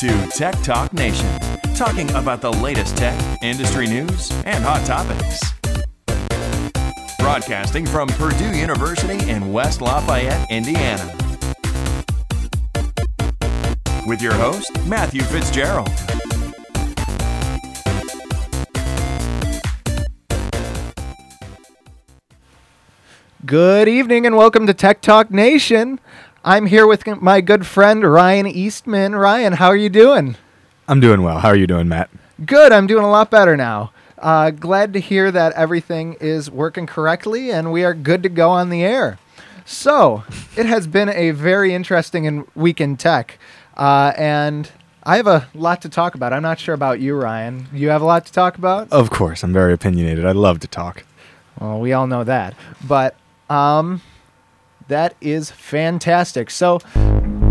To Tech Talk Nation, talking about the latest tech, industry news, and hot topics. Broadcasting from Purdue University in West Lafayette, Indiana. With your host, Matthew Fitzgerald. Good evening and welcome to Tech Talk Nation. I'm here with my good friend Ryan Eastman. Ryan, how are you doing? I'm doing well. How are you doing, Matt? Good. I'm doing a lot better now. Uh, glad to hear that everything is working correctly and we are good to go on the air. So, it has been a very interesting in- week in tech, uh, and I have a lot to talk about. I'm not sure about you, Ryan. You have a lot to talk about? Of course, I'm very opinionated. I love to talk. Well, we all know that. But um, that is fantastic. So,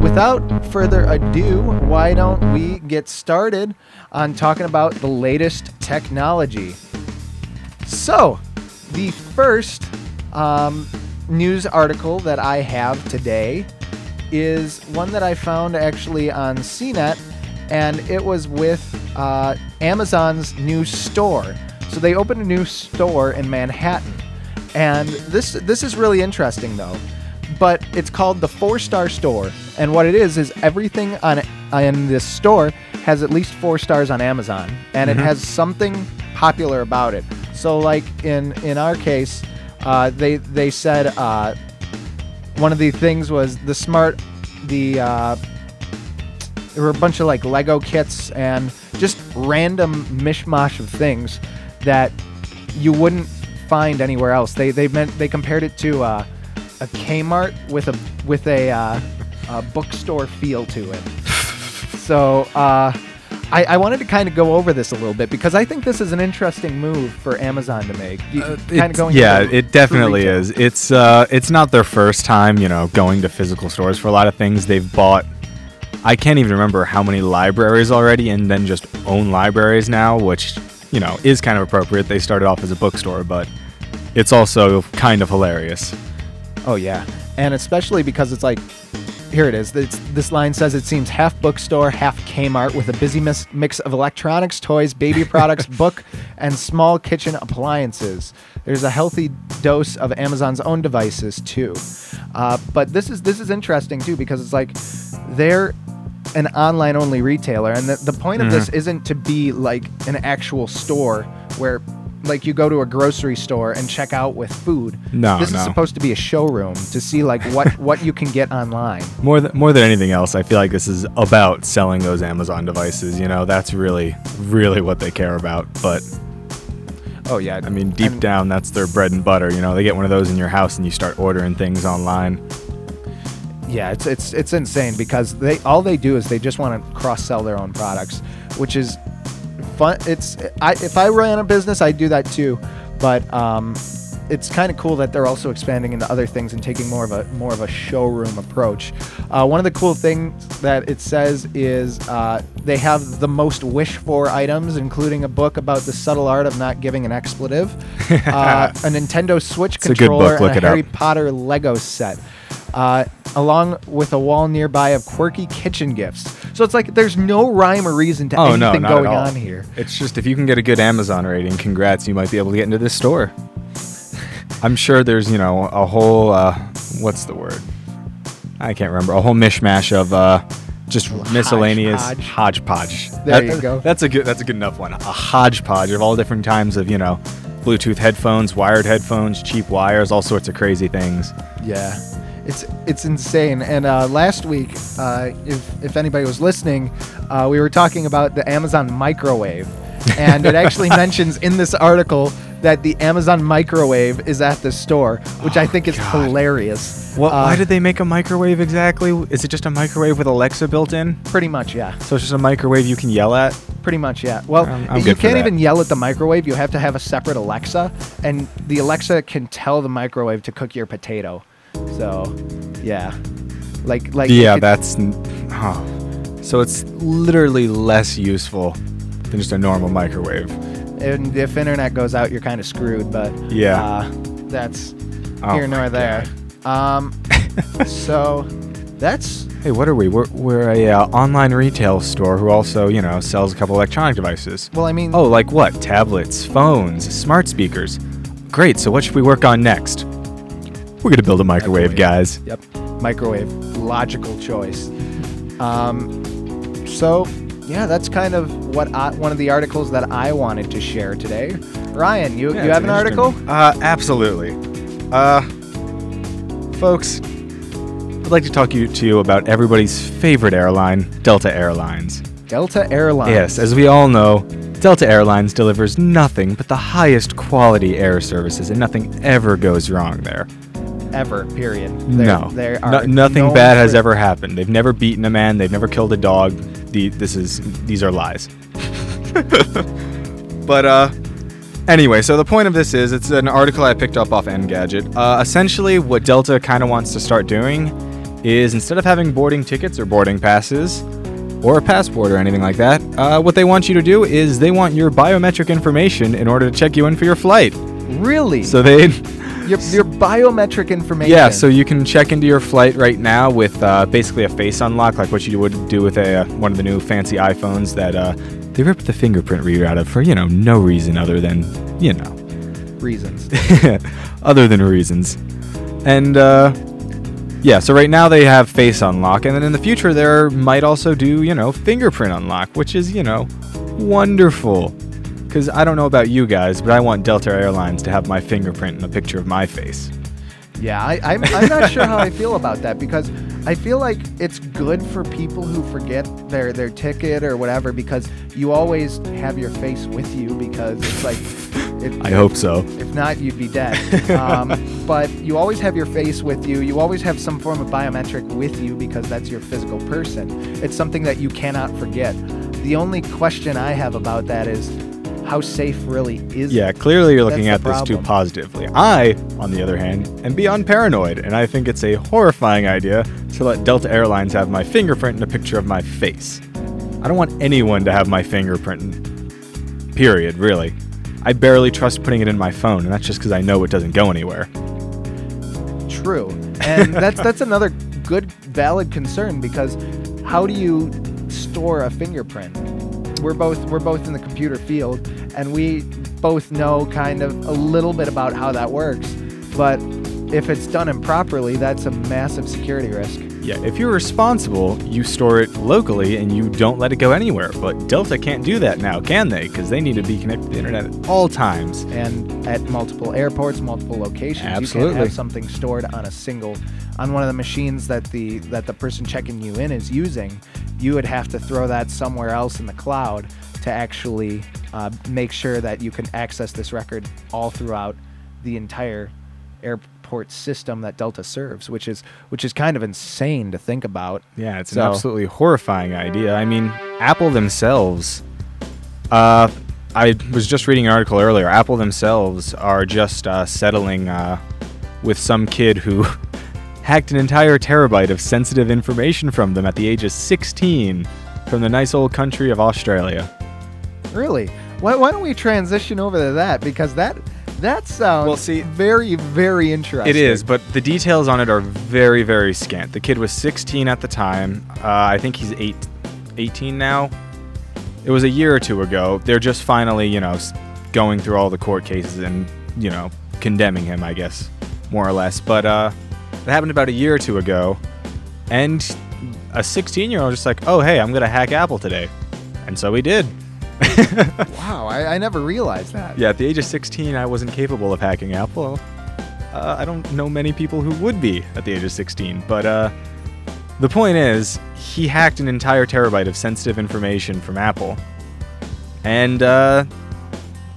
without further ado, why don't we get started on talking about the latest technology? So, the first um, news article that I have today is one that I found actually on CNET, and it was with uh, Amazon's new store. So they opened a new store in Manhattan, and this this is really interesting though. But it's called the Four Star Store, and what it is is everything on in this store has at least four stars on Amazon, and it has something popular about it. So, like in in our case, uh, they they said uh, one of the things was the smart the uh, there were a bunch of like Lego kits and just random mishmash of things that you wouldn't find anywhere else. They they meant they compared it to uh, a Kmart with a with a, uh, a bookstore feel to it. so uh, I, I wanted to kind of go over this a little bit because I think this is an interesting move for Amazon to make. You- kind of going yeah, it definitely is. It's uh, it's not their first time, you know, going to physical stores for a lot of things. They've bought, I can't even remember how many libraries already, and then just own libraries now, which you know is kind of appropriate. They started off as a bookstore, but it's also kind of hilarious. Oh yeah, and especially because it's like, here it is. It's, this line says it seems half bookstore, half Kmart, with a busy mis- mix of electronics, toys, baby products, book, and small kitchen appliances. There's a healthy dose of Amazon's own devices too. Uh, but this is this is interesting too because it's like they're an online only retailer and the, the point of this isn't to be like an actual store where like you go to a grocery store and check out with food No, this no. is supposed to be a showroom to see like what what you can get online More than more than anything else, I feel like this is about selling those Amazon devices. You know, that's really really what they care about. But oh yeah I mean, deep down, that's their bread and butter. You know, they get one of those in your house and you start ordering things online. yeah it's it's it's insane because they all they do is they just want to cross sell their own products which is fun it's i if i ran a business i'd do that too but um it's kind of cool that they're also expanding into other things and taking more of a more of a showroom approach. Uh, one of the cool things that it says is uh, they have the most wish for items, including a book about the subtle art of not giving an expletive, uh, a Nintendo Switch a good controller, book, look and it a Harry up. Potter Lego set. Along with a wall nearby of quirky kitchen gifts. So it's like there's no rhyme or reason to Oh anything no, going on here. It's just if you can get a good Amazon rating, congrats, you might be able to get into this store. I'm sure there's you know a whole uh, what's the word? I can't remember a whole mishmash of uh, just miscellaneous hodgepodge. hodgepodge. There That- you go. That's a good. That's a good enough one. A hodgepodge of all different times of you know, Bluetooth headphones, wired headphones, cheap wires, all sorts of crazy things. Yeah, it's it's insane. And uh, last week, uh, if if anybody was listening, uh, we were talking about the Amazon microwave, and it actually mentions in this article that the Amazon microwave is at the store, which I think is God. hilarious. What, Uh, why did they make a microwave exactly? Is it just a microwave with Alexa built in? Pretty much, yeah. So it's just a microwave you can yell at? Pretty much, yeah. Well, I'm- I'm you can't even yell at the microwave. You have to have a separate Alexa, and the Alexa can tell the microwave to cook your potato. So, yeah, like like Yeah, that's. Oh. So it's literally less useful than just a normal microwave. and if internet goes out, you're kind of screwed. But Yeah. uh, that's Oh here nor there. Um, so that's Hey, what are we? We're, we're a uh, online retail store who also, you know, sells a couple electronic devices. Well, I mean, Oh, like what? Tablets, phones, smart speakers. Great. So what should we work on next? We're gonna build a microwave, Microwave. guys. Yep, microwave, logical choice. Um, so yeah, that's kind of what I, one of the articles that I wanted to share today. Ryan, you, Yeah, you have an article? Uh, absolutely. Uh, folks, I'd like to talk you, to you about everybody's favorite airline, Delta Airlines. Delta Airlines. Yes, as we all know, Delta Airlines delivers nothing but the highest quality air services, and nothing ever goes wrong there. Ever. Period. No, they No- are nothing known bad has ever happened. They've never beaten a man. They've never killed a dog. The, this is these are lies. but uh, anyway, so the point of this is it's an article I picked up off Engadget. Uh, essentially, what Delta kind of wants to start doing is instead of having boarding tickets or boarding passes or a passport or anything like that, uh, what they want you to do is they want your biometric information in order to check you in for your flight. Really? So they your, your biometric information. Yeah, so you can check into your flight right now with uh, basically a face unlock, like what you would do with a uh, one of the new fancy iPhones that uh, they ripped the fingerprint reader out of for you know no reason other than you know reasons. other than reasons. And uh, yeah, so right now they have face unlock, and then in the future there might also do you know fingerprint unlock, which is you know wonderful. Because I don't know about you guys, but I want Delta Airlines to have my fingerprint and a picture of my face. Yeah, I, I'm, I'm not sure how I feel about that because I feel like it's good for people who forget their, their ticket or whatever because you always have your face with you because it's like. If, I hope so. If not, you'd be dead. um, but you always have your face with you. You always have some form of biometric with you because that's your physical person. It's something that you cannot forget. The only question I have about that is how safe really is Yeah, it? clearly you're looking That's at this too positively. I, on the other hand, am beyond paranoid, and I think it's a horrifying idea to let Delta Airlines have my fingerprint and a picture of my face. I don't want anyone to have my fingerprint. Period, really. I barely trust putting it in my phone, and that's just because I know it doesn't go anywhere. True, and that's that's another good valid concern because how do you store a fingerprint? We're both we're both in the computer field, and we both know kind of a little bit about how that works. But if it's done improperly, that's a massive security risk. Yeah, if you're responsible, you store it locally and you don't let it go anywhere. But Delta can't do that now, can they? Because they need to be connected to the internet at all times. And at multiple airports, multiple locations, you can't Absolutely. have something stored on a single on one of the machines that the that the person checking you in is using. You would have to throw that somewhere else in the cloud to actually uh, make sure that you can access this record all throughout the entire airport system that Delta serves, which is which is kind of insane to think about. Yeah, it's So- an absolutely horrifying idea. I mean, Apple themselves. Uh, I was just reading an article earlier. Apple themselves are just uh, settling uh, with some kid who hacked an entire terabyte of sensitive information from them at the age of 16 from the nice old country of Australia. Really? Why, why don't we transition over to that because that that sounds Well, see- very very interesting. It is, but the details on it are very, very scant. The kid was 16 at the time. Uh, I think he's eight, 18 now. It was a year or two ago. They're just finally, you know, going through all the court cases and, you know, condemning him, I guess, more or less. But uh, that happened about a year or two ago. And a 16 year old just like, oh, hey, I'm going to hack Apple today. And so he did. Wow, I, I never realized that. Yeah, at the age of 16, I wasn't capable of hacking Apple. Uh, I don't know many people who would be at the age of 16, but uh, the point is, he hacked an entire terabyte of sensitive information from Apple. And, uh,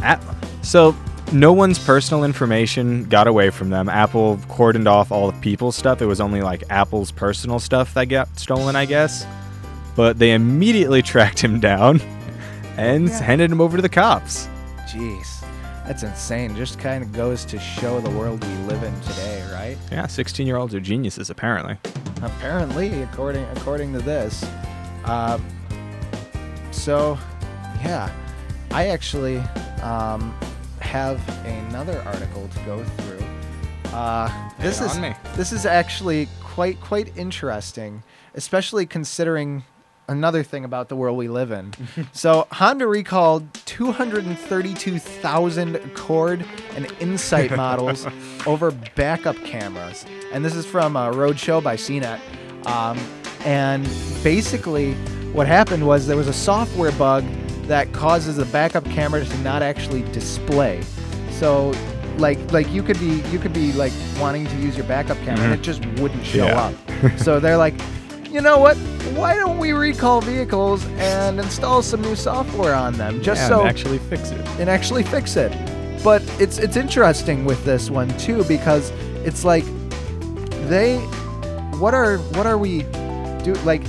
App- so no one's personal information got away from them. Apple cordoned off all the people's stuff. It was only like Apple's personal stuff that got stolen, I guess. But they immediately tracked him down and Yeah. handed him over to the cops. Jeez, that's insane. Just kind of goes to show the world we live in today, right? Yeah, 16 year olds are geniuses, apparently. Apparently, according according to this. Uh, so, yeah, I actually um, have another article to go through. Uh, this is this is actually quite quite interesting, especially considering another thing about the world we live in. so Honda recalled 232,000 Accord and Insight models over backup cameras, and this is from a Roadshow by CNET. Um, and basically, what happened was there was a software bug that causes the backup camera to not actually display. So like like you could be you could be like wanting to use your backup camera and it just wouldn't show Mm-hmm. Yeah. up. so they're like, you know what? Why don't we recall vehicles and install some new software on them just Yeah, so and actually fix it. and actually fix it. But it's it's interesting with this one too because it's like they what are what are we do like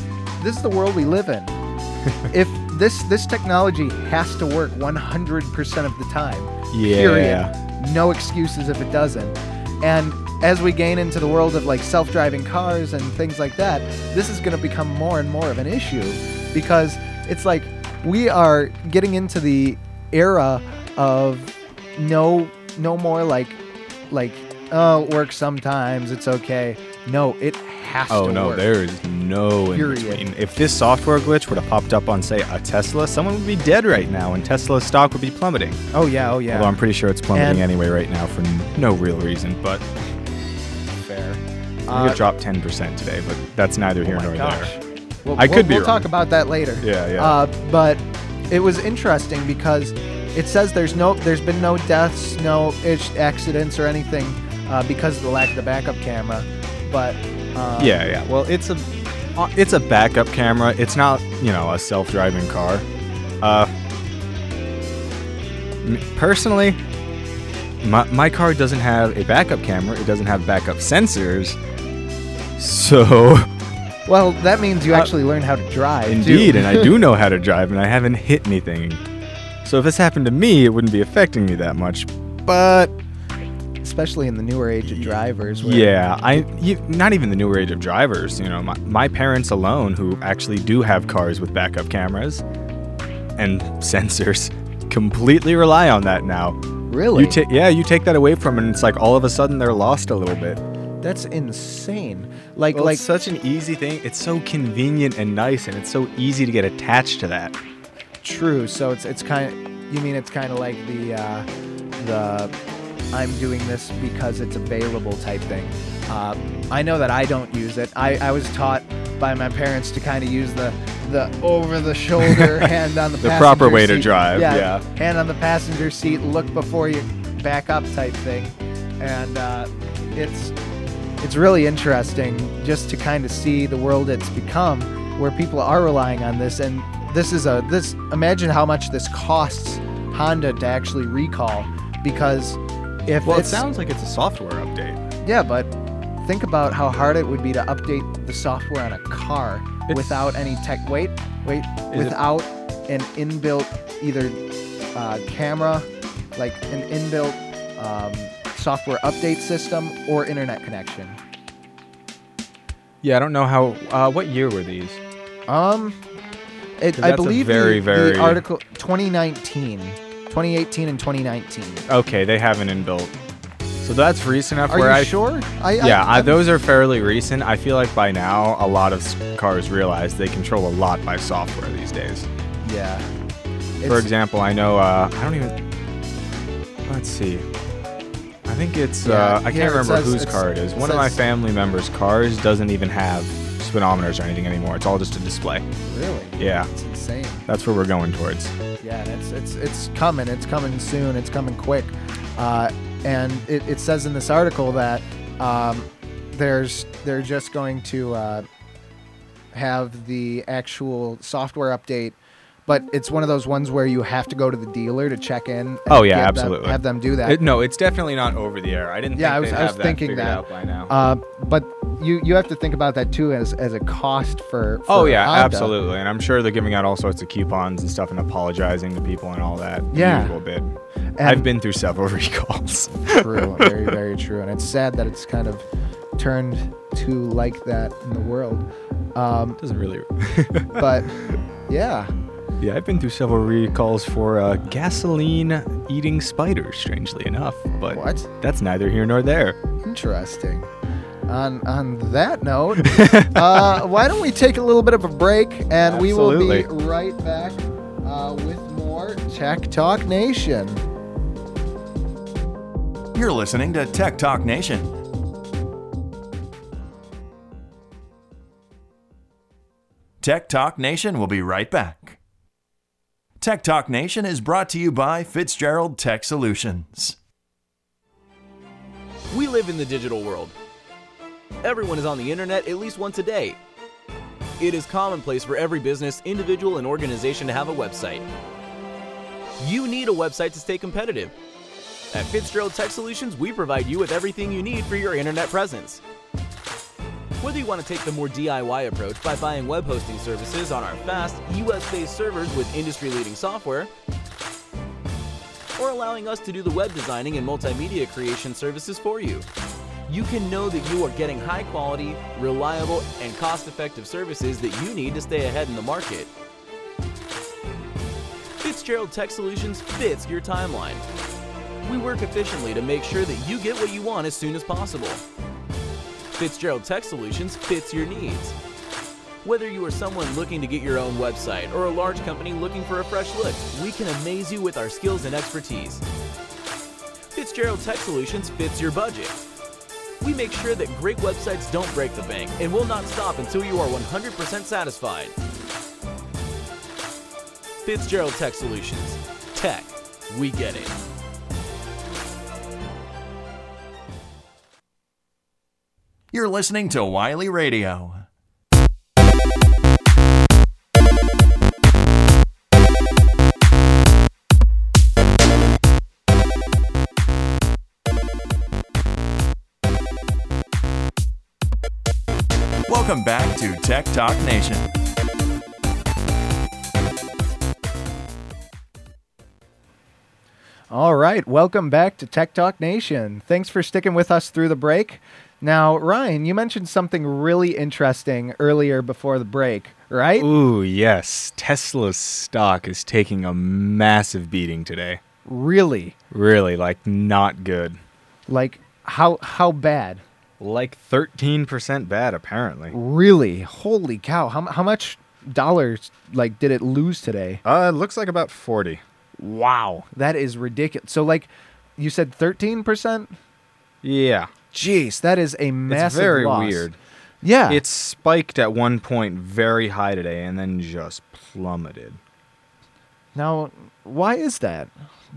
this is the world we live in. if this this technology has to work 100% of the time. Yeah. Period. No excuses if it doesn't. And as we gain into the world of like self-driving cars and things like that, this is going to become more and more of an issue because it's like we are getting into the era of no no more like like oh it works sometimes it's okay. No, it has to work. Oh to no, work. there is no in Period. between. If this software glitch would have popped up on, say, a Tesla, someone would be dead right now, and Tesla's stock would be plummeting. Oh yeah, oh yeah. Although I'm pretty sure it's plummeting And- anyway right now for n- no real reason. But fair. it dropped 10% today, but that's neither here oh nor gosh. there. Well, I we'll- could be We'll talk about that later. Yeah, yeah. Uh, but it was interesting because it says there's no, there's been no deaths, no accidents or anything uh, because of the lack of the backup camera. But uh, yeah, yeah. Well, it's a uh, it's a backup camera. It's not you know a self-driving car. Uh, personally, my my car doesn't have a backup camera. It doesn't have backup sensors. So Well, that means you Uh, actually learn how to drive. indeed, and I do know how to drive, and I haven't hit anything. So if this happened to me, it wouldn't be affecting me that much. But especially in the newer age of drivers. Where, Yeah, I you, not even the newer age of drivers. You know, my, my parents alone, who actually do have cars with backup cameras and sensors, completely rely on that now. Really? You take yeah, you take that away from them, and it's like all of a sudden they're lost a little bit. That's insane. Like Well, like it's such an easy thing. It's so convenient and nice, and it's so easy to get attached to that. True. So it's it's kind of you mean it's kind of like the uh, the I'm doing this because it's available type thing. Uh, I know that I don't use it. I, I was taught by my parents to kind of use the the over the shoulder hand on the The passenger proper way to drive, yeah. hand on the passenger seat, look before you back up type thing, and uh, it's it's really interesting just to kind of see the world it's become where people are relying on this and this is a this imagine how much this costs Honda to actually recall because if Well, it sounds like it's a software update. yeah but think about how hard it would be to update the software on a car It's- without any tech wait wait Is it- without an inbuilt either uh, camera like an inbuilt um, software update system or internet connection Yeah, I don't know how. Uh, what year were these? Um, it, I believe very, the, very- the article 2019, 2018 and 2019. Okay, they have an inbuilt. So that's recent enough Are where you I sure? I, Yeah, I, I'm- those are fairly recent. I feel like by now a lot of cars realize they control a lot by software these days. Yeah. For It's- example, I know uh, I don't even. Let's see. I think it's Yeah, uh, I can't remember says- whose car it is. it One of my family members' cars doesn't even have speedometers or anything anymore. It's all just a display. Really? Yeah, It's insane. that's where we're going towards. Yeah, and it's it's it's coming. It's coming soon. It's coming quick. Uh, and it, it says in this article that um, there's they're just going to uh, have the actual software update, but it's one of those ones where you have to go to the dealer to check in. and Oh, yeah, give them- absolutely. have them do that. It, no, it's definitely not over the air. I didn't. Yeah, think I was- I was that thinking that. out by now. Uh, but you you have to think about that too as as a cost for. Oh yeah, Honda. absolutely. And I'm sure they're giving out all sorts of coupons and stuff and apologizing to people and all that. Yeah. usual bit. And- I've been through several recalls. True, very very true, and it's sad that it's kind of turned to like that in the world. Um, Doesn't really. but yeah, yeah, I've been through several recalls for uh, gasoline eating spiders. Strangely enough, but What? That's neither here nor there. interesting. On on that note, uh, why don't we take a little bit of a break and we will be right back uh, with more Tech Talk Nation. You're listening to Tech Talk Nation. Tech Talk Nation will be right back. Tech Talk Nation is brought to you by Fitzgerald Tech Solutions. We live in the digital world. Everyone is on the internet at least once a day. It is commonplace for every business, individual, and organization to have a website. You need a website to stay competitive. At Fitzgerald Tech Solutions, we provide you with everything you need for your internet presence. Whether you want to take the more DIY approach by buying web hosting services on our fast, US based servers with industry leading software, or allowing us to do the web designing and multimedia creation services for you. You can know that you are getting high quality, reliable, and cost effective services that you need to stay ahead in the market. Fitzgerald Tech Solutions fits your timeline. We work efficiently to make sure that you get what you want as soon as possible. Fitzgerald Tech Solutions fits your needs. Whether you are someone looking to get your own website or a large company looking for a fresh look, we can amaze you with our skills and expertise. Fitzgerald Tech Solutions fits your budget. We make sure that great websites don't break the bank and will not stop until you are 100% satisfied. Fitzgerald Tech Solutions. Tech, we get it. You're listening to Wiley Radio. Welcome back to Tech Talk Nation. All right, welcome back to Tech Talk Nation. Thanks for sticking with us through the break. Now, Ryan, you mentioned something really interesting earlier before the break, right? Ooh, yes. Tesla's stock is taking a massive beating today. Really? Really, like not good. Like how how bad? Like 13% bad, apparently. Really? Holy cow! How how much dollars like did it lose today? Uh, it looks like about 40. Wow, that is ridiculous. So like, you said thirteen percent. Yeah. Jeez, that is a massive. it's very loss. weird. Yeah, It spiked at one point very high today and then just plummeted. now why is that?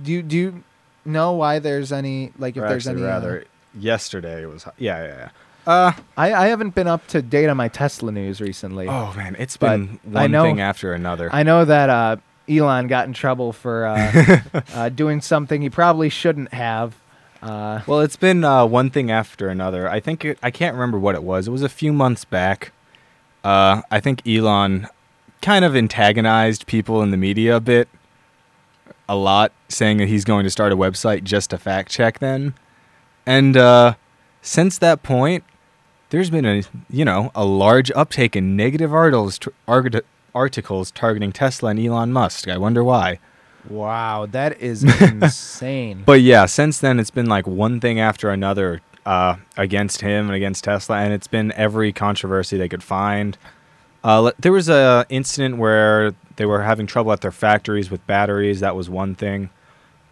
Do you do you know why there's any like if Or there's actually, any? uh, rather, yesterday it was. Yeah, yeah, yeah. Uh, I I haven't been up to date on my Tesla news recently. oh man, it's been one know- thing after another. I know that uh, Elon got in trouble for uh, uh, doing something he probably shouldn't have. Uh, Well, it's been uh, one thing after another. I think it, I can't remember what it was. It was a few months back. Uh, I think Elon kind of antagonized people in the media a bit, a lot, saying that he's going to start a website just to fact check them. And uh, since that point, there's been a you know a large uptake in negative articles articles targeting Tesla and Elon Musk. I wonder why. wow, that is insane. But yeah, since then it's been like one thing after another uh, against him and against Tesla, and it's been every controversy they could find. Uh, there was a incident where they were having trouble at their factories with batteries. That was one thing.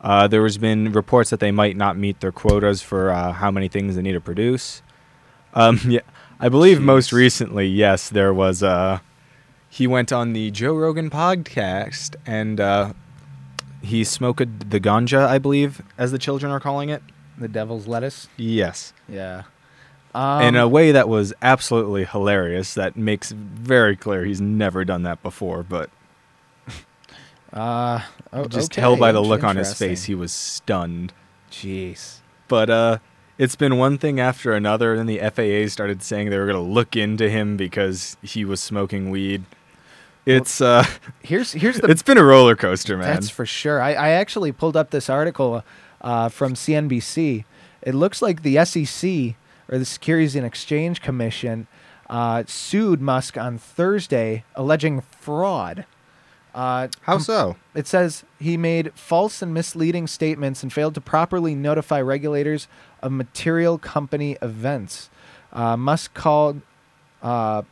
Uh, there has been reports that they might not meet their quotas for uh, how many things they need to produce. Um, yeah, I believe most recently, yes, there was. Uh, he went on the Joe Rogan podcast and uh, he smoked the ganja, I believe, as the children are calling it. the devil's lettuce. Yes. Yeah. Um, in a way that was absolutely hilarious. That makes very clear he's never done that before, but uh, oh, just okay, tell by the look on his face, he was stunned. Jeez. But uh, it's been one thing after another. Then the FAA started saying they were going to look into him because he was smoking weed. It's uh, Here's here's the it's been a roller coaster, man. That's for sure. I, I actually pulled up this article uh, from CNBC. It looks like the SEC or the Securities and Exchange Commission uh, sued Musk on Thursday, alleging fraud. Uh, How so? it says he made false and misleading statements and failed to properly notify regulators of material company events. Uh, Musk called uh,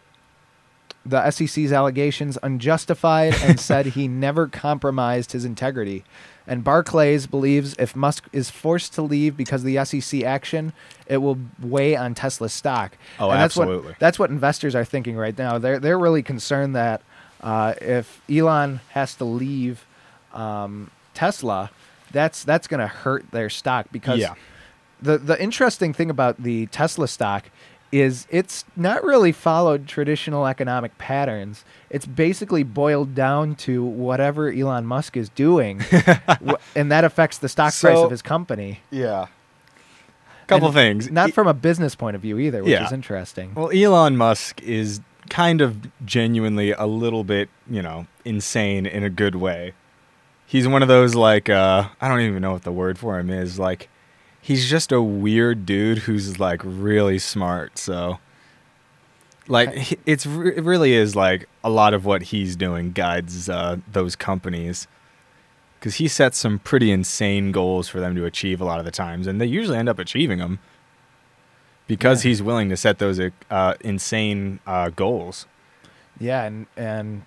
the SEC's allegations unjustified and said he never compromised his integrity. And Barclays believes if Musk is forced to leave because of the SEC action, it will weigh on Tesla's stock. Oh, and that's absolutely. What, that's what investors are thinking right now. They're they're really concerned that uh, if Elon has to leave um, Tesla, that's that's going to hurt their stock because Yeah. the the interesting thing about the Tesla stock is it's not really followed traditional economic patterns. It's basically boiled down to whatever Elon Musk is doing, and that affects the stock price of his company. Yeah. Couple And things. Not E- from a business point of view either, which Yeah. is interesting. Well, Elon Musk is kind of genuinely a little bit, you know, insane in a good way. He's one of those like uh I don't even know what the word for him is, like he's just a weird dude who's like really smart, so. Like it's it really is like a lot of what he's doing guides uh those companies. Cuz he sets some pretty insane goals for them to achieve a lot of the times and they usually end up achieving them because Yeah. he's willing to set those uh, insane uh, goals. yeah, and and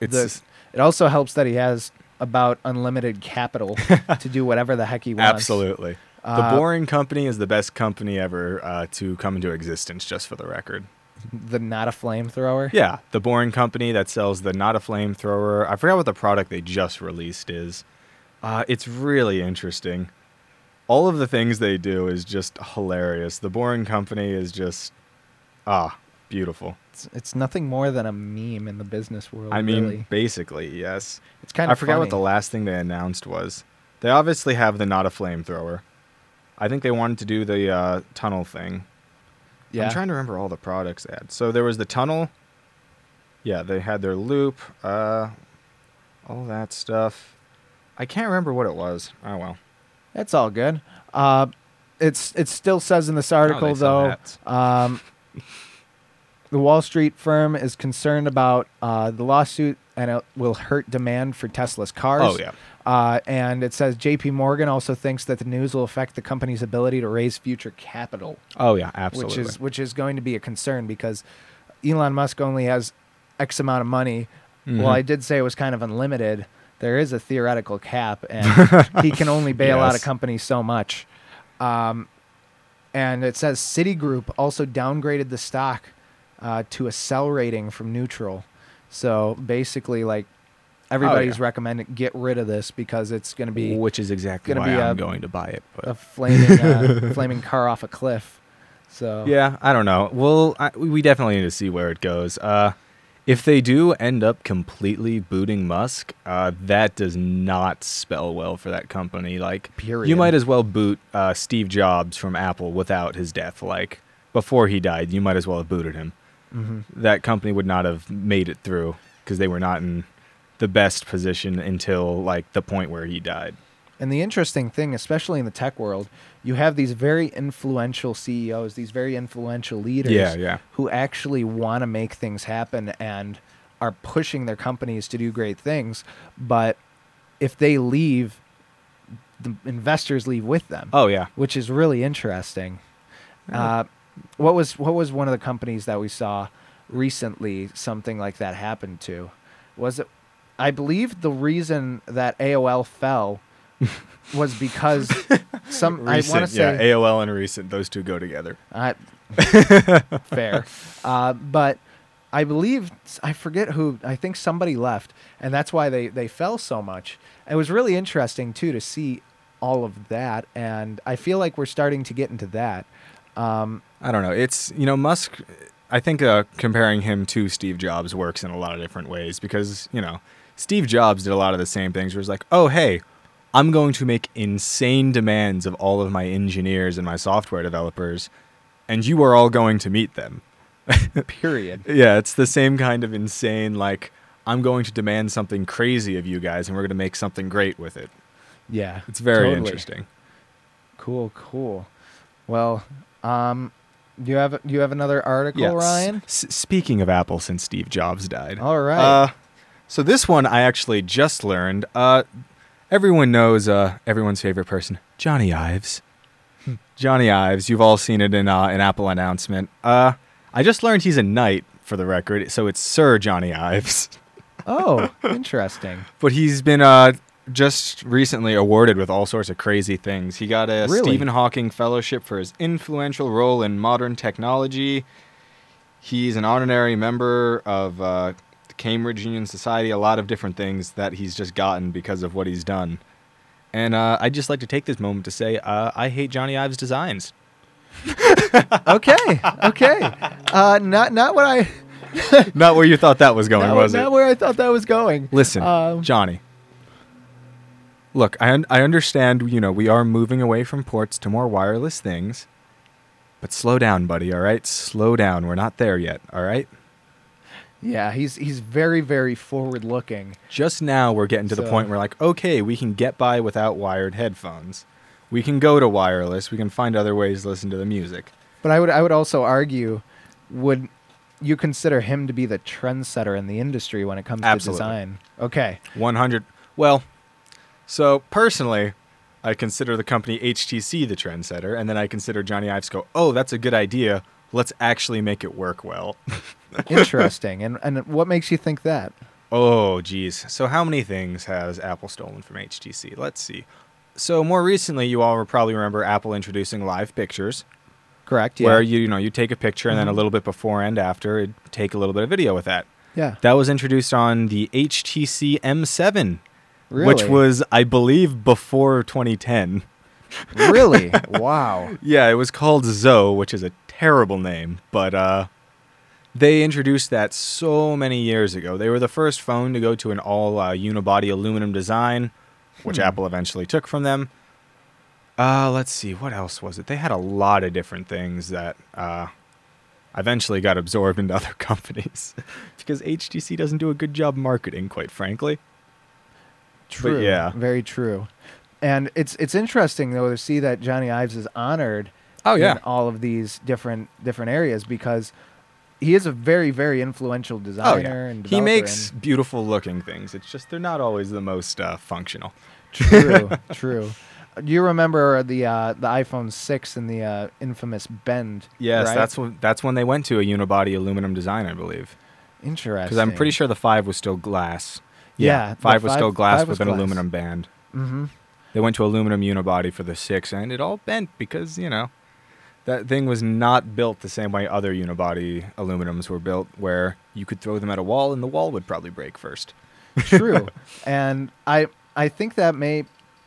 It's the, it also helps that he has about unlimited capital to do whatever the heck he wants. absolutely the Uh, Boring Company is the best company ever uh, to come into existence. Just for the record, The not a flamethrower. yeah, the Boring Company that sells the not a flamethrower. I forgot what the product they just released is. Uh, it's really interesting. All of the things they do is just hilarious. The Boring Company is just ah beautiful. It's, it's nothing more than a meme in the business world. I mean, really. basically, yes. it's kind of. I forgot what the last thing they announced was. They obviously have the not a flamethrower. I think they wanted to do the uh, tunnel thing. Yeah. I'm trying to remember all the products they had. So there was the tunnel. Yeah, they had their loop. Uh, all that stuff. I can't remember what it was. Oh well. That's all good. Uh, it's it still says in this article though. Um, the Wall Street firm is concerned about uh, the lawsuit and it will hurt demand for Tesla's cars. Oh yeah. Uh, and it says J.P. Morgan also thinks that the news will affect the company's ability to raise future capital, Oh yeah. Absolutely. which is which is going to be a concern because Elon Musk only has X amount of money. Mhm. Well, I did say it was kind of unlimited. There is a theoretical cap, and he can only bail out a company so much. Um, and it says Citigroup also downgraded the stock uh, to a sell rating from neutral. So basically, like everybody's yeah. recommending get rid of this because it's going to be which is exactly why be I'm a- going to buy it. But a flaming uh, flaming car off a cliff. So Yeah, I don't know. Well, I, we definitely need to see where it goes. Uh, if they do end up completely booting Musk, uh, that does not spell well for that company. Like, Period. you might as well boot uh, Steve Jobs from Apple without his death. Like, before he died, you might as well have booted him. Mhm. That company would not have made it through because they were not in the best position until like the point where he died. And the interesting thing, especially in the tech world, you have these very influential CEOs, these very influential leaders Yeah, yeah. who actually want to make things happen and are pushing their companies to do great things. But if they leave, the investors leave with them, Oh yeah. which is really interesting. Uh, what was what was one of the companies that we saw recently something like that happened to? Was it? I believe the reason that AOL fell was because some I want to say yeah, AOL and recent, those two go together. uh, fair. Uh, but I believe I forget who. I think somebody left, and that's why they they fell so much. It was really interesting too to see all of that, and I feel like we're starting to get into that. Um, I don't know. It's you know Musk. I think uh, comparing him to Steve Jobs works in a lot of different ways because you know Steve Jobs did a lot of the same things. Where it's like, oh hey, I'm going to make insane demands of all of my engineers and my software developers, and you are all going to meet them. period. Yeah, it's the same kind of insane like. I'm going to demand something crazy of you guys, and we're going to make something great with it. Yeah, It's very totally. interesting. Cool, cool. Well, um, do you have you have another article, Yes. Ryan? S- speaking of Apple, since Steve Jobs died. All right. Uh, so this one I actually just learned. Uh, everyone knows uh, everyone's favorite person, Jony Ives. Jony Ives, you've all seen it in uh, an Apple announcement. Uh, I just learned he's a knight for the record, so it's Sir Jony Ives. Oh, interesting. But he's been uh, just recently awarded with all sorts of crazy things. He got a Really? Stephen Hawking Fellowship for his influential role in modern technology. He's an honorary member of uh, Cambridge Union Society, a lot of different things that he's just gotten because of what he's done. And uh, I'd just like to take this moment to say uh, I hate Jony Ives' designs. Okay, okay. Uh, not not what I Not where you thought that was going, not, was not it? Not where I thought that was going. Listen, Um, Jony. Look, I un- I understand. You know, we are moving away from ports to more wireless things, but slow down, buddy. All right, slow down. We're not there yet. All right. Yeah, he's he's very very forward looking. Just now, we're getting to the So- point where, like, okay, we can get by without wired headphones. We can go to wireless. We can find other ways to listen to the music. But I would I would also argue, would you consider him to be the trendsetter in the industry when it comes Absolutely. to design? Okay. 100. Well, so personally, I consider the company HTC the trendsetter, and then I consider Jony Ives go, oh, that's a good idea. Let's actually make it work well. Interesting. and and what makes you think that? Oh, geez. So, how many things has Apple stolen from HTC? Let's see. So, more recently, you all will probably remember Apple introducing live pictures, Correct. Yeah. where you, you know you take a picture and then a Mhm. little bit before and after, it'd take a little bit of video with that. yeah. That was introduced on the HTC M7, Really? which was, I believe, before 2010. really wow. Yeah, it was called Zoe, which is a terrible name, but uh, they introduced that so many years ago. They were the first phone to go to an all uh, unibody aluminum design, which Hmm. Apple eventually took from them. Uh, let's see, what else was it? They had a lot of different things that uh, eventually got absorbed into other companies because HTC doesn't do a good job marketing, quite frankly. True. yeah. Very true. And it's it's interesting though to see that Jony Ives is honored Oh in all of these different different areas because he is a very very influential Oh designer yeah, and he makes beautiful looking things. It's just they're not always the most uh, functional. true true. Do you remember the uh, the iPhone six and the uh, infamous bend? Yes, right? that's when that's when they went to a unibody aluminum design, I believe. interesting. Because I'm pretty sure the five was still glass. Yeah, the five was five- still glass with an glass. aluminum band. Mm-hmm. They went to aluminum unibody for the six, and it all bent because you know that thing was not built the same way other unibody aluminums were built, where you could throw them at a wall and the wall would probably break first. True, and I I think that may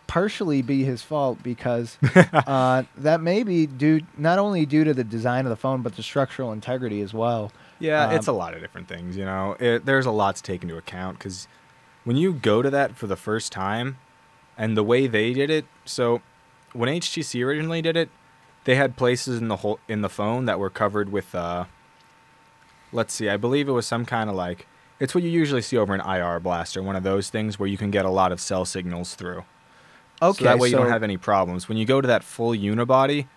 partially be his fault because uh, that may be due not only due to the design of the phone but the structural integrity as well. Yeah, Um, it's a lot of different things. You know, it, there's a lot to take into account because when you go to that for the first time, and the way they did it, so when HTC originally did it, they had places in the whole in the phone that were covered with, uh, let's see, I believe it was some kind of like it's what you usually see over an IR blaster, one of those things where you can get a lot of cell signals through. Okay, so that way you don't have any problems. When you go to that full unibody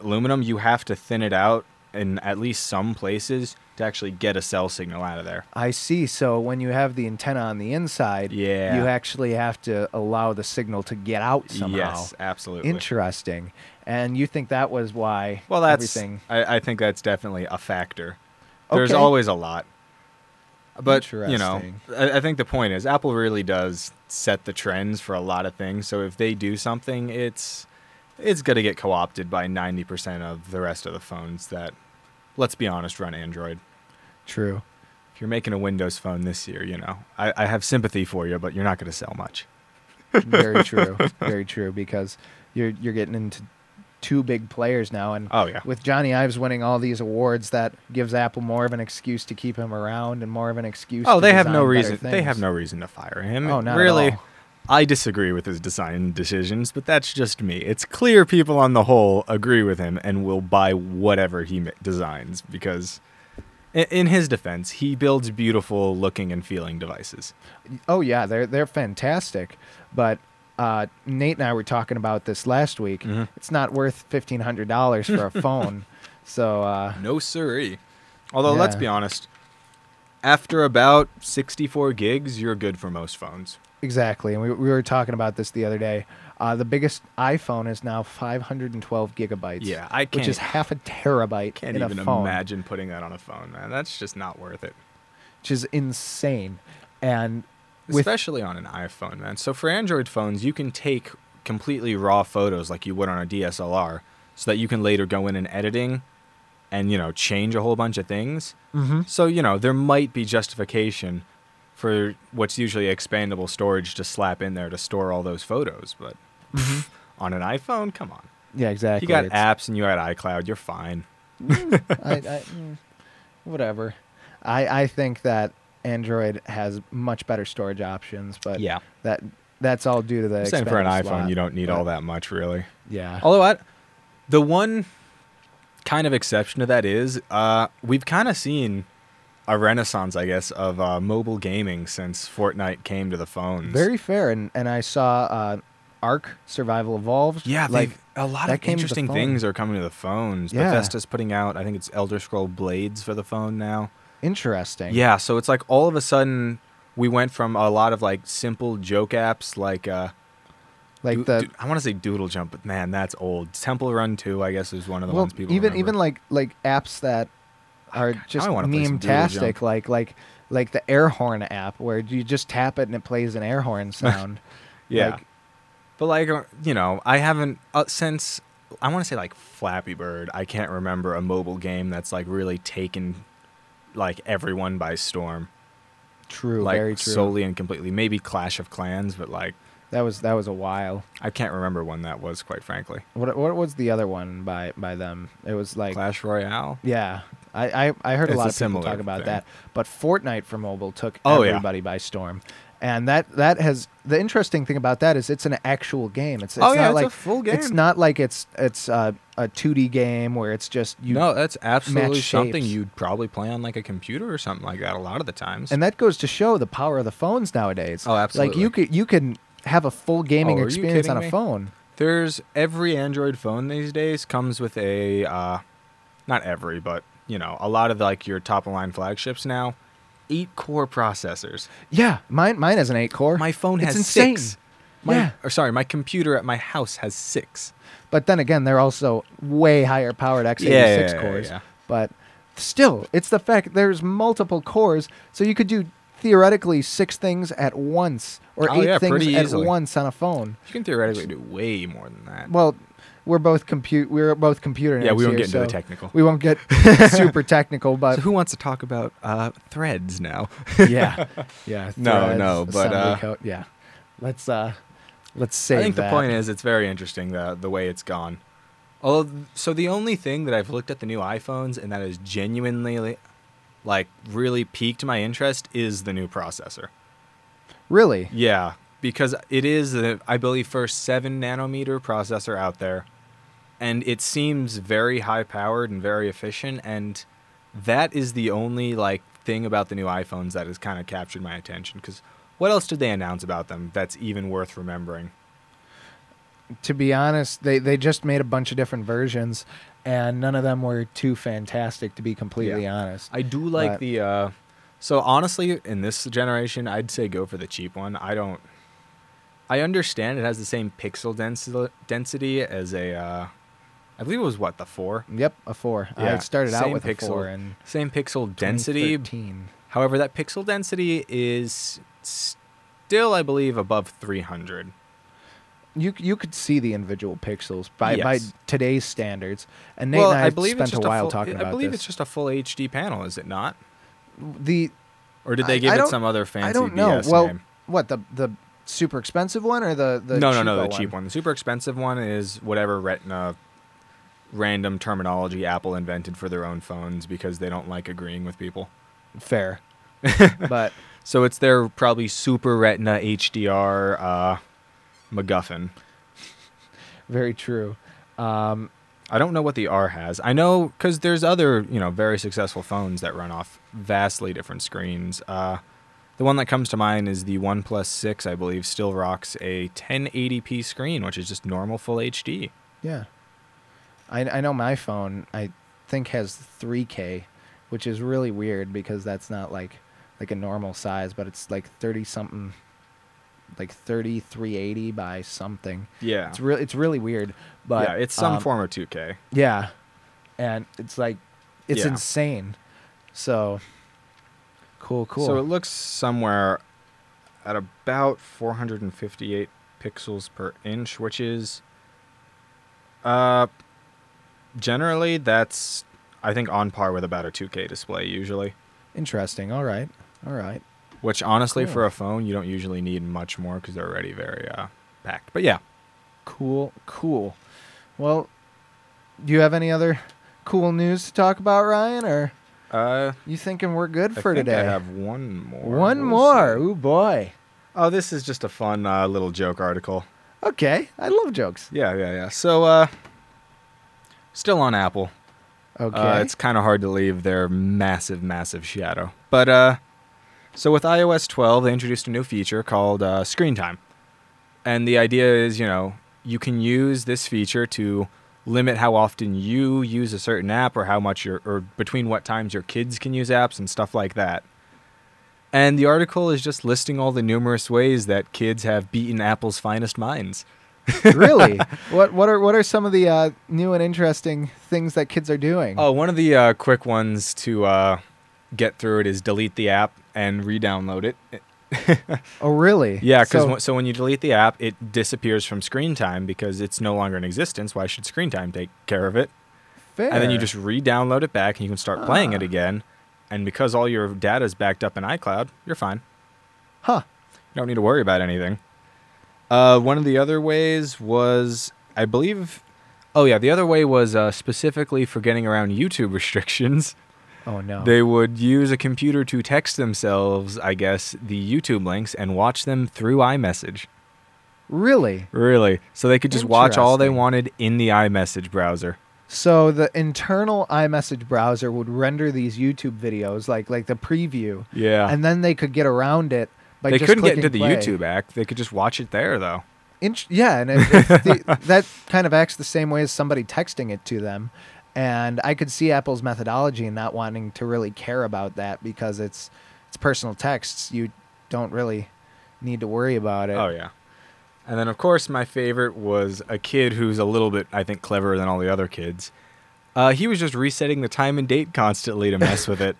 aluminum, you have to thin it out in at least some places to actually get a cell signal out of there. I see. So when you have the antenna on the inside, Yeah. you actually have to allow the signal to get out somehow. Yes, absolutely. Interesting. And you think that was why well, that's everything I, I think that's definitely a factor. There's Okay. always a lot. But you know, I, I think the point is Apple really does set the trends for a lot of things. So if they do something, it's it's gonna get co-opted by ninety percent of the rest of the phones that, let's be honest, run Android. true. If you're making a Windows phone this year, you know, I, I have sympathy for you, but you're not gonna sell much. Very true. Very true because you're you're getting into two big players now and Oh yeah. with Jony Ives winning all these awards that gives Apple more of an excuse to keep him around and more of an excuse Oh, to they have no reason. They have no reason to fire him. Oh, not at really. all. I disagree with his design decisions, but that's just me. It's clear people on the whole agree with him and will buy whatever he designs because, in, his defense, he builds beautiful looking and feeling devices. Oh yeah, they're they're fantastic. But uh, Nate and I were talking about this last week. Mhm. It's not worth fifteen hundred dollars for a phone. So uh, No siree. Although, let's be honest, after about 64 gigs, you're good for most phones. Exactly, and we, we were talking about this the other day. Uh, the biggest iPhone is now 512 gigabytes. Yeah, I which can't- Which is half a terabyte Can't in even a phone, imagine putting that on a phone, man. That's just not worth it. which is insane. And Especially on an iPhone, man. So for Android phones, you can take completely raw photos like you would on a DSLR so that you can later go in and editing and, you know, change a whole bunch of things. Mhm. So, you know, there might be justification for what's usually expandable storage to slap in there to store all those photos, but on an iPhone, come on. yeah, exactly. You got It's- apps and you got iCloud, you're fine. I, I, mm, whatever. I I think that Android has much better storage options, but Yeah. that that's all due to the. I'm for an iPhone, slot, you don't need but all that much, really. Yeah. Although I, the one kind of exception to that is uh, we've kind of seen a renaissance, I guess, of uh, mobile gaming since Fortnite came to the phones. Very fair, and and I saw uh, Ark Survival Evolved. yeah, like a lot of came to the interesting things are coming to the phones. Yeah. Bethesda's putting out, I think it's Elder Scroll Blades for the phone now. interesting. Yeah, so it's like all of a sudden we went from a lot of like simple joke apps like uh, like Do- the do- I want to say Doodle Jump, but man, that's old. Temple Run 2, I guess, is one of the well, ones people even remember. even like like apps that are God, just now I wanna play some Doodle meme-tastic, like like like the air horn app where you just tap it and it plays an air horn sound. yeah. Like, But like uh, you know, I haven't uh, since I want to say like Flappy Bird. I can't remember a mobile game that's like really taken like everyone by storm. true, like very true. solely and completely. Maybe Clash of Clans, but like that was that was a while. I can't remember when that was. Quite frankly, What what was the other one by by them? It was like Clash Royale. yeah. I, I, I heard a lot of people talk about thing. that, but Fortnite for mobile took Oh, yeah. everybody by storm, and that that has the interesting thing about that is it's an actual game. It's, it's Oh, not yeah, it's like a full game. It's not like it's it's uh, a 2D game where it's just you no, that's absolutely something you'd probably play on like a computer or something like that. A lot of the times. And that goes to show the power of the phones nowadays. Oh, absolutely. Like you could you can have a full gaming Oh, experience on a me? phone. There's every Android phone these days comes with a uh not every, but you know, a lot of like your top of line flagships now, eight core processors. Yeah, mine mine has an eight core. My phone It's has insane. six. My, Yeah. or sorry, my computer at my house has six. But then again, they're also way higher powered x86 Yeah, yeah, yeah, cores. yeah. But still, it's the fact there's multiple cores, so you could do theoretically six things at once or Oh, eight yeah, things pretty at easily. once on a phone. You can theoretically do way more than that. Well, we're both compute we're both computer nerds yeah, we won't here, get into the so technical. We won't get super technical, but so who wants to talk about uh, threads now? yeah, yeah. No, threads, no, but, assembly uh, code, yeah. Let's uh, let's save I think that. the point is it's very interesting the the way it's gone. Although, so the only thing that I've looked at the new iPhones and that is genuinely, like, really piqued my interest is the new processor. really, Yeah, because it is, the, I believe, first seven nanometer processor out there, and it seems very high powered and very efficient, and that is the only like thing about the new iPhones that has kind of captured my attention. Because what else did they announce about them that's even worth remembering? To be honest, they they just made a bunch of different versions, and none of them were too fantastic. To be completely Yeah. honest, I do like But- the. uh So honestly, in this generation, I'd say go for the cheap one. I don't. I understand it has the same pixel densi- density as a. Uh, I believe it was what the four. yep, a four. I Yeah, started out same with a pixel- four and Same pixel density. However, that pixel density is still, I believe, above 300. You you could see the individual pixels by by today's standards, and Nate well, and I, I believe spent a while full, talking I about this. I believe it's just a full HD panel, is it not? the Or did they give I it some other fancy I don't know. BS well, name? what the the super expensive one or the the no, no, no, the cheap one. The super expensive one is whatever Retina random terminology Apple invented for their own phones because they don't like agreeing with people. Fair, but So it's their probably super Retina HDR uh, MacGuffin. very true. Um, I don't know what the R has. I know because there's other, you know, very successful phones that run off vastly different screens. Uh, the one that comes to mind is the OnePlus 6, I believe, still rocks a 1080p screen, which is just normal full HD. Yeah. I, I know my phone, I think, has 3K, which is really weird because that's not like like a normal size, but it's like thirty something, like thirty three eighty by something. Yeah. It's really it's really weird, but yeah, it's some um, form of 2K. Yeah, and it's like it's Yeah. insane. So cool, cool. So it looks somewhere at about 458 pixels per inch, which is uh generally that's I think on par with about a 2K display usually. Interesting. All right, all right. Which honestly Cool. for a phone you don't usually need much more cuz they're already very uh packed. But yeah, Cool, cool. Well, do you have any other cool news to talk about, Ryan, or uh you thinking we're good I for today? I have one more. One more. Ooh boy. Oh, this is just a fun uh, little joke article. Okay, I love jokes. Yeah, yeah, yeah. So uh still on Apple. Okay. Uh, it's kind of hard to leave their massive, massive shadow. But uh, so with iOS 12, they introduced a new feature called uh, Screen Time, and the idea is, you know, you can use this feature to limit how often you use a certain app, or how much your, or between what times your kids can use apps and stuff like that. And the article is just listing all the numerous ways that kids have beaten Apple's finest minds. really? What what are what are some of the uh, new and interesting things that kids are doing? Oh, one of the uh, quick ones to uh, get through it is delete the app and re-download it. Oh, really? Yeah, because so, so, when you delete the app, it disappears from screen time because it's no longer in existence. Why should screen time take care of it? fair. And then you just re-download it back, and you can start playing it Ah. again. And because all your data is backed up in iCloud, you're fine. huh? You don't need to worry about anything. Uh, one of the other ways was, I believe, oh yeah, the other way was uh, specifically for getting around YouTube restrictions. Oh no. They would use a computer to text themselves, I guess, the YouTube links and watch them through iMessage. really? Really? So they could just watch all they Interesting. wanted in the iMessage browser. So the internal iMessage browser would render these YouTube videos, like like the preview, Yeah. and then they could get around it by they just couldn't get into clicking the play. YouTube app. They could just watch it there, though. Int- yeah, and it, the, that kind of acts the same way as somebody texting it to them. And I could see Apple's methodology in not wanting to really care about that because it's it's personal texts. You don't really need to worry about it. Oh, yeah. And then, of course, my favorite was a kid who's a little bit, I think, cleverer than all the other kids. Uh, he was just resetting the time and date constantly to mess with it.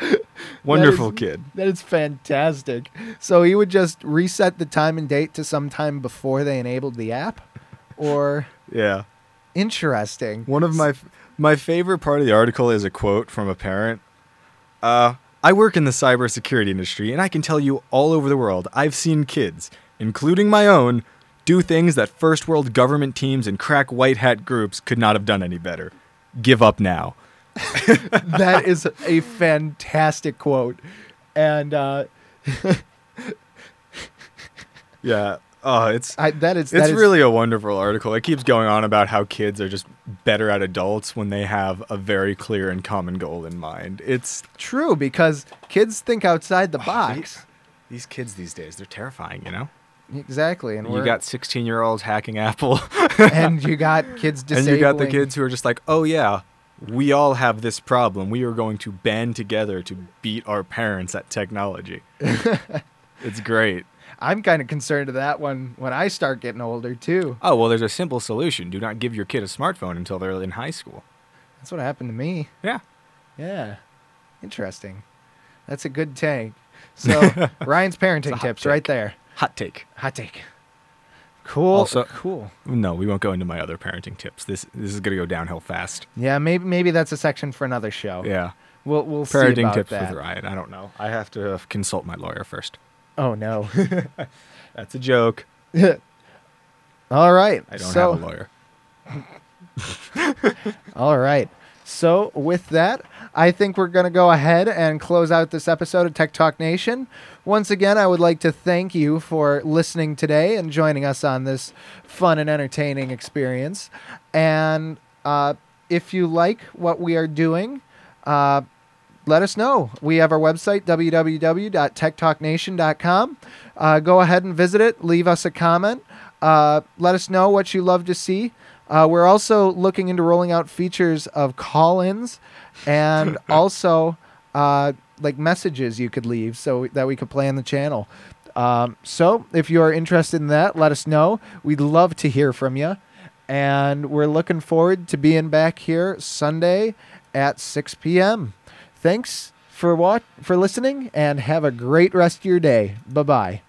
Wonderful kid. That is fantastic. So he would just reset the time and date to some time before they enabled the app, or Yeah. Interesting. One of my my favorite part of the article is a quote from a parent. Uh, I work in the cybersecurity industry, and I can tell you all over the world, I've seen kids, including my own, do things that first world government teams and crack white hat groups could not have done any better. Give up now. that is a fantastic quote, and uh, Yeah. Oh, it's I, that is it's that is- really a wonderful article. It keeps going on about how kids are just better at adults when they have a very clear and common goal in mind. It's true because kids think outside the Oh, box. these kids these days, they're terrifying, you know? Exactly, and you got 16 year olds hacking Apple, and you got kids and you got the kids who are just like, oh yeah, we all have this problem. We are going to band together to beat our parents at technology. it's great. I'm kind of concerned of that one when I start getting older too. Oh well, there's a simple solution. Do not give your kid a smartphone until they're in high school. That's what happened to me. Yeah. Yeah, interesting. That's a good take. So Ryan's parenting tips take. right there. Hot take. Hot take. Cool. Also- cool. No, we won't go into my other parenting tips. This this is gonna go downhill fast. Yeah, maybe maybe that's a section for another show. Yeah. We'll we'll see Parenting about tips that. with Ryan. I don't know. I have to uh, consult my lawyer first. Oh no. That's a joke. All right. I don't so, have a lawyer. All right. So, with that, I think we're going to go ahead and close out this episode of Tech Talk Nation. Once again, I would like to thank you for listening today and joining us on this fun and entertaining experience. And uh, if you like what we are doing, uh, let us know. We have our website, www.techtalknation.com. Uh, go ahead and visit it. Leave us a comment. Uh, let us know what you love to see. Uh, we're also looking into rolling out features of call ins and also uh, like messages you could leave so that we could play on the channel. Um, so if you are interested in that, let us know. We'd love to hear from you. And we're looking forward to being back here Sunday at 6 p.m. Thanks for what for listening and have a great rest of your day. Bye bye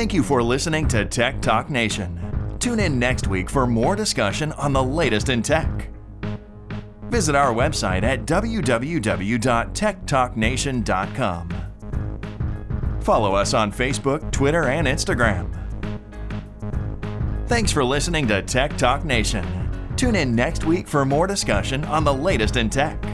Thank you for listening to Tech Talk Nation. Tune in next week for more discussion on the latest in tech. Visit our website at www.techtalknation.com. Follow us on Facebook, Twitter, and Instagram. Thanks for listening to Tech Talk Nation. Tune in next week for more discussion on the latest in tech.